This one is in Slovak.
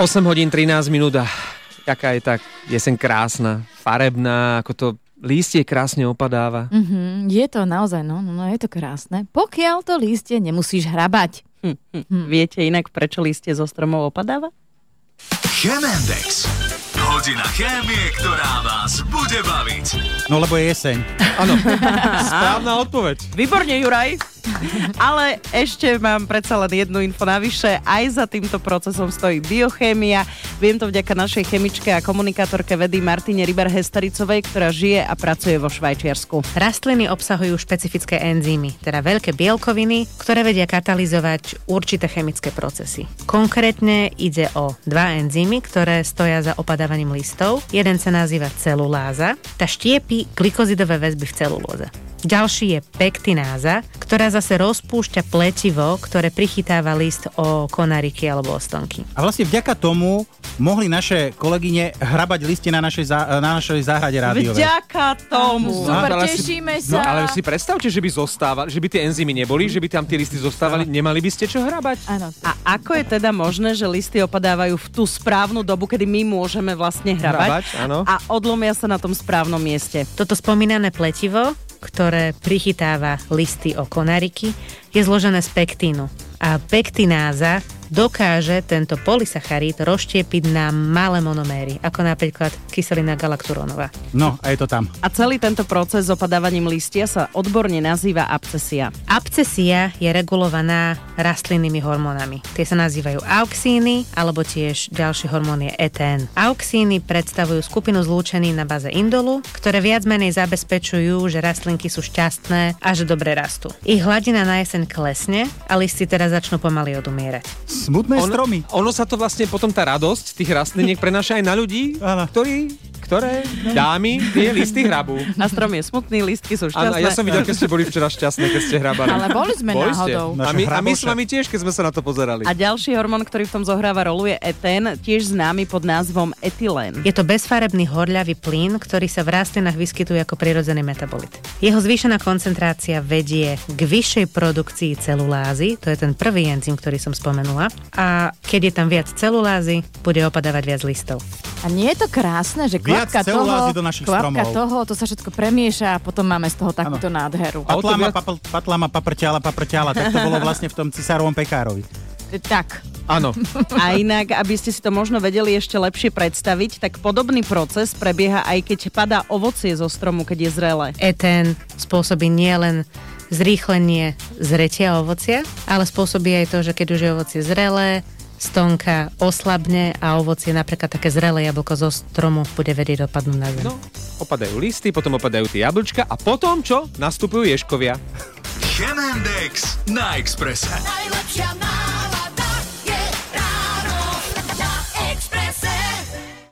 8 hodín 13 minút a jaká je tak jesen krásna, farebná, ako to lístie krásne opadáva. Mm-hmm, je to naozaj, no, no, je to krásne. Pokiaľ to lístie nemusíš hrabať. Hm, hm. Hm. Viete inak, prečo lístie zo stromov opadáva? Chemendex. Hodina chémie, ktorá vás bude baviť. No lebo je jeseň. Áno, správna odpoveď. Výborne, Juraj. Ale ešte mám predsa len jednu info navyše. Aj za týmto procesom stojí biochémia. Viem to vďaka našej chemičke a komunikátorke vedy Martine Ryber-Hestericovej, ktorá žije a pracuje vo Švajčiarsku. Rastliny obsahujú špecifické enzymy, teda veľké bielkoviny, ktoré vedia katalizovať určité chemické procesy. Konkrétne ide o dva enzymy, ktoré stoja za opadávaním listov. Jeden sa nazýva celuláza, tá štiepi glikozidové väzby v celulóze. Ďalší je pektináza, ktorá zase rozpúšťa pletivo, ktoré prichytáva list o konariky alebo o stonky. A vlastne vďaka tomu mohli naše kolegyne hrabať listy na našej, zá, na našej záhrade rádiovej. Vďaka tomu. Super, ale si- tešíme No sa. ale si predstavte, že by zostávali, že by tie enzymy neboli, že by tam tie listy zostávali, nemali by ste čo hrabať? Áno. A ako je teda možné, že listy opadávajú v tú správnu dobu, kedy my môžeme vlastne hrabať, Hrabať, áno. a odlomia sa na tom správnom mieste? Toto spomínané pletivo, ktoré prichytáva listy o konariky, je zložené z pektínu. A pektináza dokáže tento polysacharid rozštiepiť na malé monoméry, ako napríklad kyselina galakturónová. No, a je to tam. A celý tento proces s opadávaním listia sa odborne nazýva abscesia. Abscesia je regulovaná rastlinnými hormónami. Tie sa nazývajú auxíny, alebo tiež ďalší hormón je etén. Auxíny predstavujú skupinu zlúčení na báze indolu, ktoré viac menej zabezpečujú, že rastlinky sú šťastné a že dobre rastú. Ich hladina na jeseň klesne a listy teda začnú pomaly odumierať. Smutné stromy. ono sa to vlastne potom tá radosť tých rastliniek prenáša aj na ľudí, ktorí, ktoré dámy tie listy hrabú. A strom je smutný, listky sú Áno, šťastné. a ja som videl, keď ste boli včera šťastné, keď ste hrabali. Ale boli sme Boli ste? náhodou. A my, a my s vami tiež, keď sme sa na to pozerali. A ďalší hormón, ktorý v tom zohráva rolu je etén, tiež známy pod názvom etylén. Je to bezfarebný horľavý plyn, ktorý sa v rastlinách vyskytuje ako prirodzený metabolit. Jeho zvýšená koncentrácia vedie k vyššej produkcii celulázy, to je ten prvý enzym, ktorý som spomenula. A keď je tam viac celulázy, bude opadávať viac listov. A nie je to krásne, že kvapka toho, do našich kvapka stromov. toho, to sa všetko premieša a potom máme z toho takúto nádheru. A o to Patlama, viac- papl, patlama, paprťala, paprťala. Tak to bolo vlastne v tom cisárovom pekárovi. Tak, Áno. A inak, aby ste si to možno vedeli ešte lepšie predstaviť, tak podobný proces prebieha aj keď padá ovocie zo stromu, keď je zrelé. Etén spôsobí nielen zrýchlenie zretia ovocia, ale spôsobí aj to, že keď už je ovocie zrelé, stonka oslabne a ovocie, napríklad také zrelé jablko zo stromu, bude vedieť dopadnúť na zem. No, opadajú listy, potom opadajú tie jablčka a potom čo? Nastupujú ješkovia. Chemendex na Exprese. Najlepšia